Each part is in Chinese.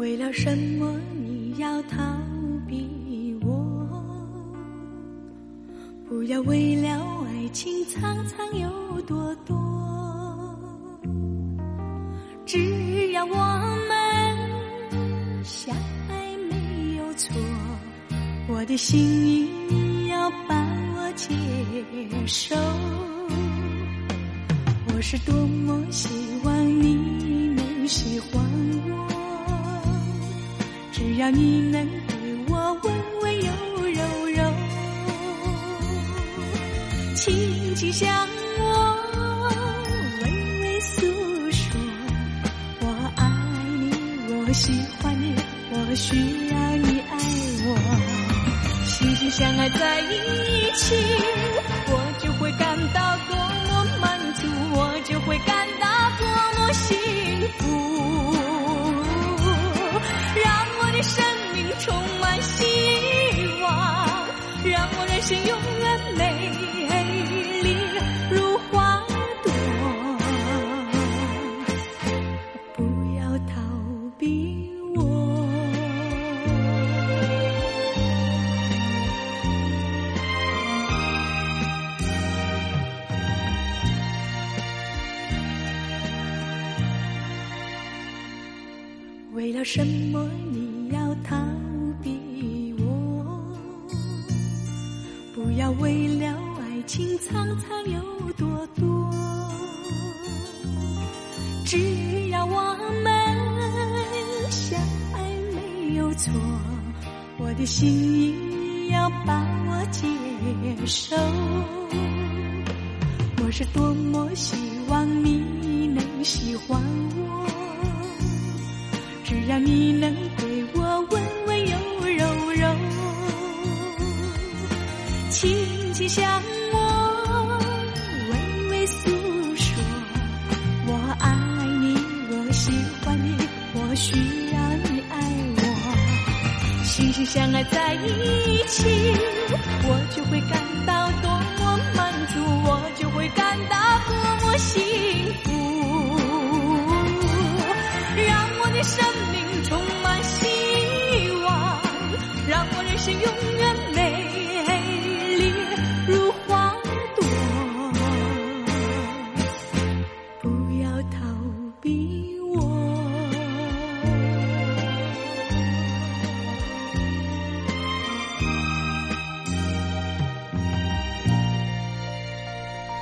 为了什么你要逃避我？不要为了爱情苍苍有多多。只要我们相爱没有错，我的心意你要把我接受。我是多么希望你能喜欢我，要你能对我温温柔柔柔，轻轻向我微微诉说，我爱你，我喜欢你，我需要你。爱我，心心相爱在一起，我就会感到多么满足，我就会感到为什么你要逃避我？不要为了爱情苍苍有多多。只要我们相爱没有错，我的心意要把我接受。我是多么希望你能喜欢我。只要你能对我温温柔柔柔，轻轻向我微微诉说，我爱你，我喜欢你，我需要你。爱我，心心相爱在一起，我就会感到多么满足，我就会感到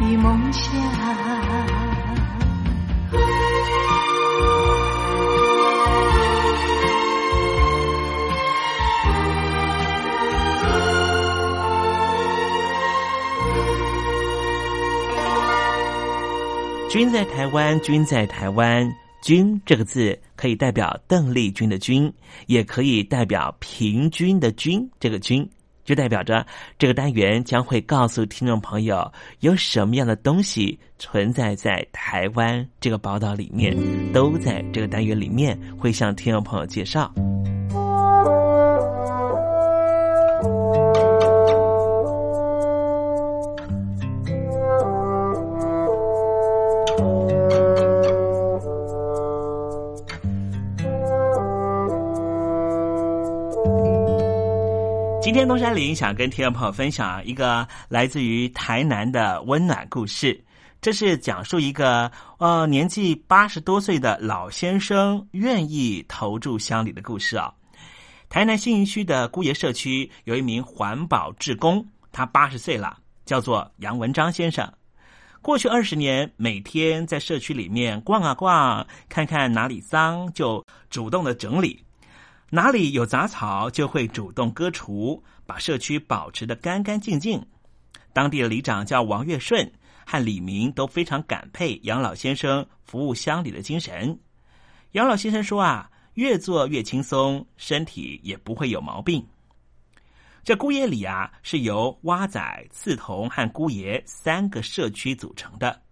的梦乡。君在台湾，君在台湾，君这个字可以代表邓丽君的君，也可以代表平均的均。这个均就代表着这个单元将会告诉听众朋友有什么样的东西存在在台湾这个宝岛里面，都在这个单元里面会向听众朋友介绍。东山林想跟听众朋友分享一个来自于台南的温暖故事。这是讲述一个呃年纪八十多岁的老先生愿意投注乡里的故事啊。台南新营区的姑爷社区有一名环保志工，他八十岁了，叫做杨文章先生。过去二十年，每天在社区里面逛啊逛，看看哪里脏就主动的整理。哪里有杂草，就会主动割除，把社区保持的干干净净。当地的里长叫王月顺，和李明都非常感佩杨老先生服务乡里的精神。杨老先生说啊，越做越轻松，身体也不会有毛病。这姑爷里啊，是由蛙仔、刺桐和姑爷三个社区组成的。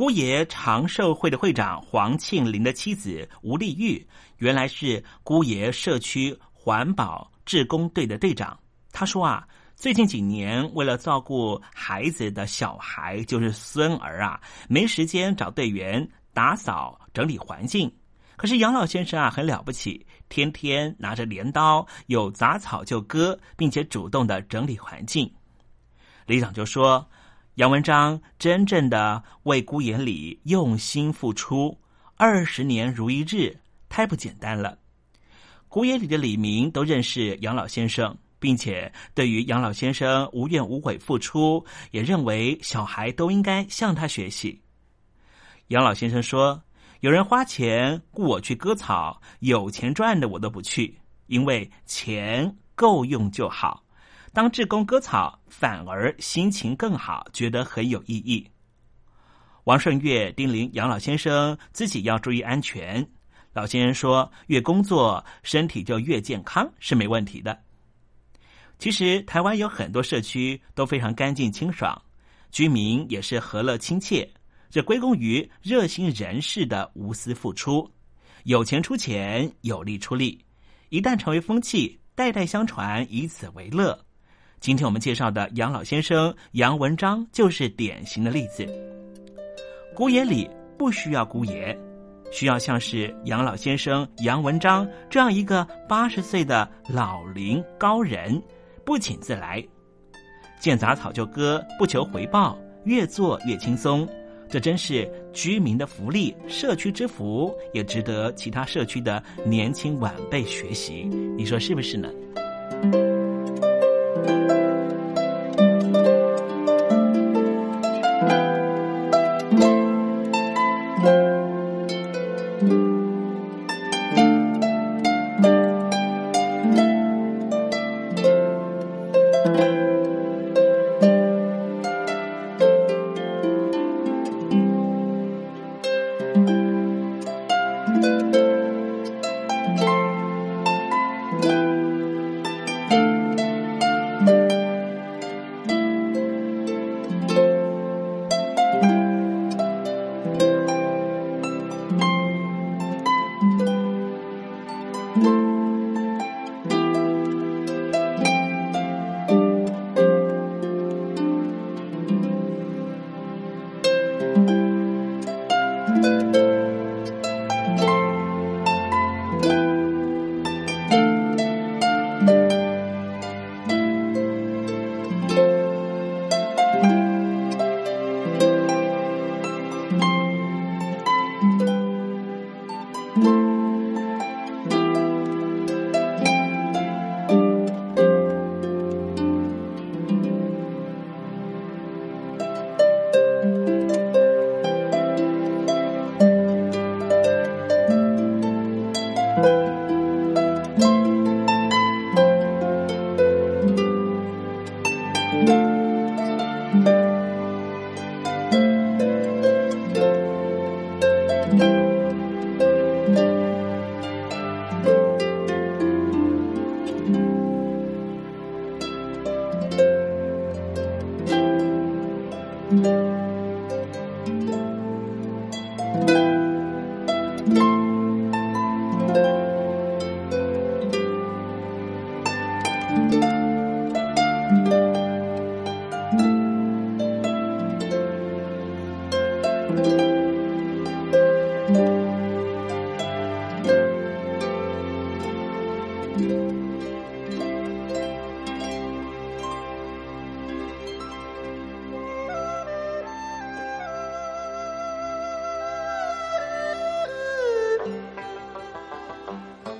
姑爷长寿会的会长黄庆林的妻子吴丽玉，原来是姑爷社区环保志工队的队长。他说啊，最近几年为了照顾孩子的小孩，就是孙儿啊，没时间找队员打扫整理环境。可是杨老先生啊，很了不起，天天拿着镰刀，有杂草就割，并且主动的整理环境。李长就说。杨文章真正的为孤眼里用心付出，二十年如一日，太不简单了。孤眼里的李明都认识杨老先生，并且对于杨老先生无怨无悔付出，也认为小孩都应该向他学习。杨老先生说：“有人花钱雇我去割草，有钱赚的我都不去，因为钱够用就好。”当志工割草，反而心情更好，觉得很有意义。王顺月叮咛杨老先生自己要注意安全。老先生说：“越工作，身体就越健康，是没问题的。”其实，台湾有很多社区都非常干净清爽，居民也是和乐亲切。这归功于热心人士的无私付出，有钱出钱，有力出力，一旦成为风气，代代相传，以此为乐。今天我们介绍的杨老先生杨文章就是典型的例子。姑爷里不需要姑爷，需要像是杨老先生杨文章这样一个八十岁的老龄高人，不请自来，见杂草就割，不求回报，越做越轻松。这真是居民的福利，社区之福，也值得其他社区的年轻晚辈学习。你说是不是呢？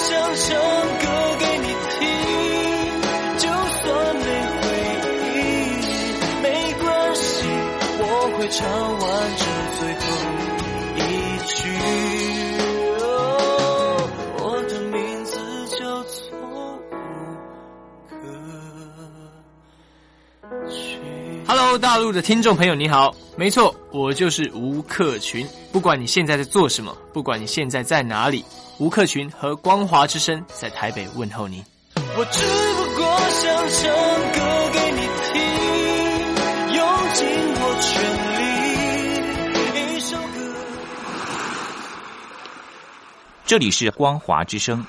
想唱歌给你听，就算没回应，没关系，我会唱完这最后一句。哦我的名字叫做。Hello，大陆的听众朋友，你好，没错，我就是吴克群。不管你现在在做什么，不管你现在在哪里，吴克群和光华之声在台北问候您。我只不过想唱歌给你听，用尽我全力，一首歌。这里是光华之声。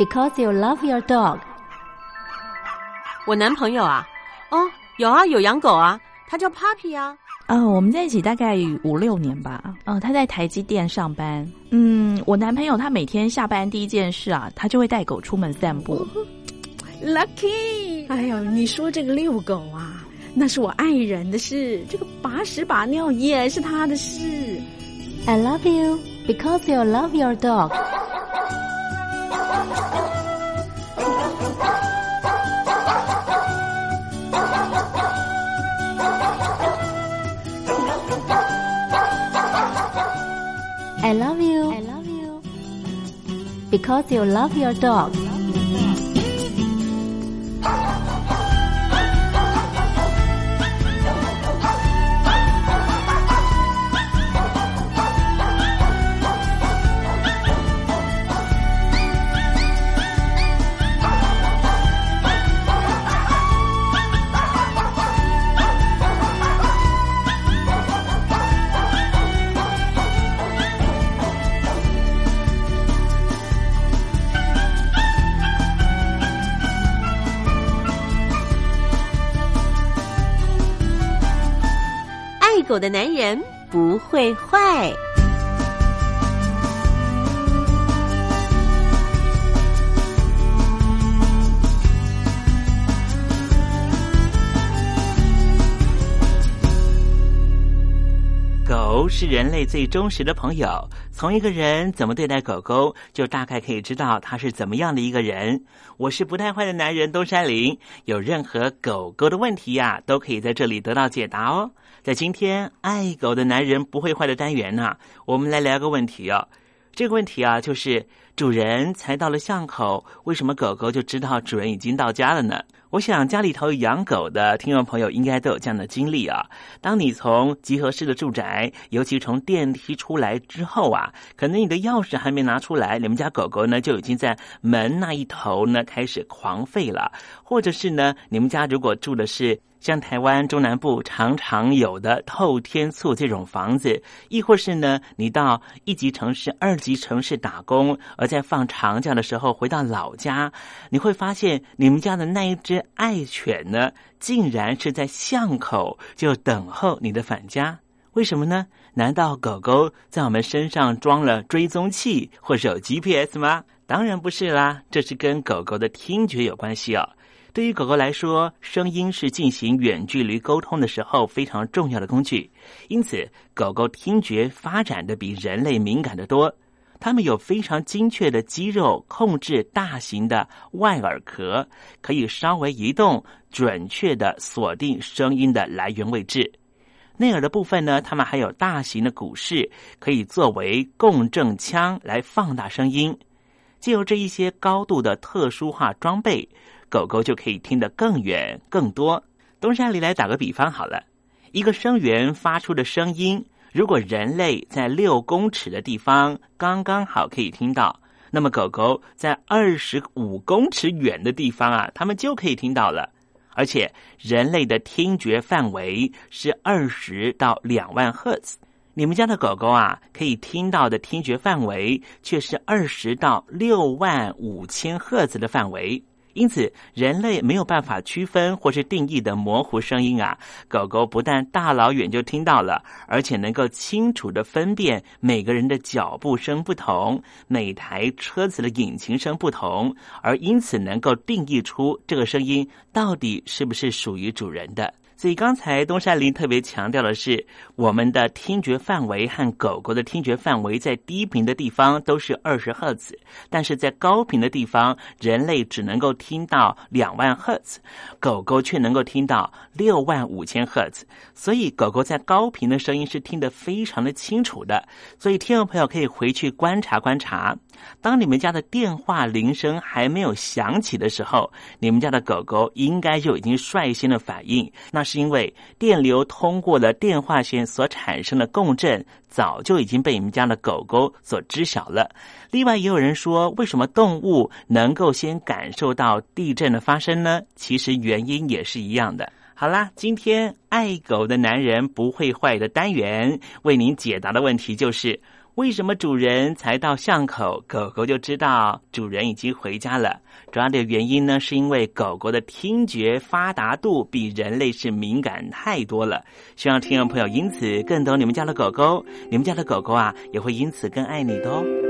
Because you love your dog。我男朋友啊，哦，有啊，有养狗啊，他叫 Papi 啊。啊、我们在一起大概五六年吧。嗯、他在台积电上班。嗯，我男朋友他每天下班第一件事啊，他就会带狗出门散步。Lucky，哎呦，你说这个遛狗啊，那是我爱人的事，这个把屎把尿也是他的事。I love you because you love your dog。I love you. I love you. Because you love your dog. 狗的男人不会坏。狗是人类最忠实的朋友。从一个人怎么对待狗狗，就大概可以知道他是怎么样的一个人。我是不太坏的男人东山林，有任何狗狗的问题呀，都可以在这里得到解答哦。在今天爱狗的男人不会坏的单元呢，我们来聊个问题哦。这个问题啊，就是主人才到了巷口，为什么狗狗就知道主人已经到家了呢？我想家里头养狗的听众朋友应该都有这样的经历啊。当你从集合式的住宅，尤其从电梯出来之后啊，可能你的钥匙还没拿出来，你们家狗狗呢就已经在门那一头呢开始狂吠了，或者是呢，你们家如果住的是。像台湾中南部常常有的透天厝这种房子，亦或是呢，你到一级城市、二级城市打工，而在放长假的时候回到老家，你会发现你们家的那一只爱犬呢，竟然是在巷口就等候你的返家。为什么呢？难道狗狗在我们身上装了追踪器或者有 GPS 吗？当然不是啦，这是跟狗狗的听觉有关系哦。对于狗狗来说，声音是进行远距离沟通的时候非常重要的工具。因此，狗狗听觉发展的比人类敏感的多。它们有非常精确的肌肉控制大型的外耳壳，可以稍微移动，准确的锁定声音的来源位置。内耳的部分呢，它们还有大型的鼓室，可以作为共振腔来放大声音。借由这一些高度的特殊化装备。狗狗就可以听得更远更多。东山里来打个比方好了，一个声源发出的声音，如果人类在六公尺的地方刚刚好可以听到，那么狗狗在二十五公尺远的地方啊，它们就可以听到了。而且人类的听觉范围是二十到两万赫兹，你们家的狗狗啊，可以听到的听觉范围却是二十到六万五千赫兹的范围。因此，人类没有办法区分或是定义的模糊声音啊，狗狗不但大老远就听到了，而且能够清楚的分辨每个人的脚步声不同，每台车子的引擎声不同，而因此能够定义出这个声音到底是不是属于主人的。所以刚才东山林特别强调的是，我们的听觉范围和狗狗的听觉范围在低频的地方都是二十赫兹，但是在高频的地方，人类只能够听到两万赫兹，狗狗却能够听到六万五千赫兹。所以狗狗在高频的声音是听得非常的清楚的。所以听众朋友可以回去观察观察。当你们家的电话铃声还没有响起的时候，你们家的狗狗应该就已经率先的反应，那是因为电流通过了电话线所产生的共振，早就已经被你们家的狗狗所知晓了。另外，也有人说，为什么动物能够先感受到地震的发生呢？其实原因也是一样的。好啦，今天爱狗的男人不会坏的单元为您解答的问题就是。为什么主人才到巷口，狗狗就知道主人已经回家了？主要的原因呢，是因为狗狗的听觉发达度比人类是敏感太多了。希望听众朋友因此更懂你们家的狗狗，你们家的狗狗啊，也会因此更爱你的哦。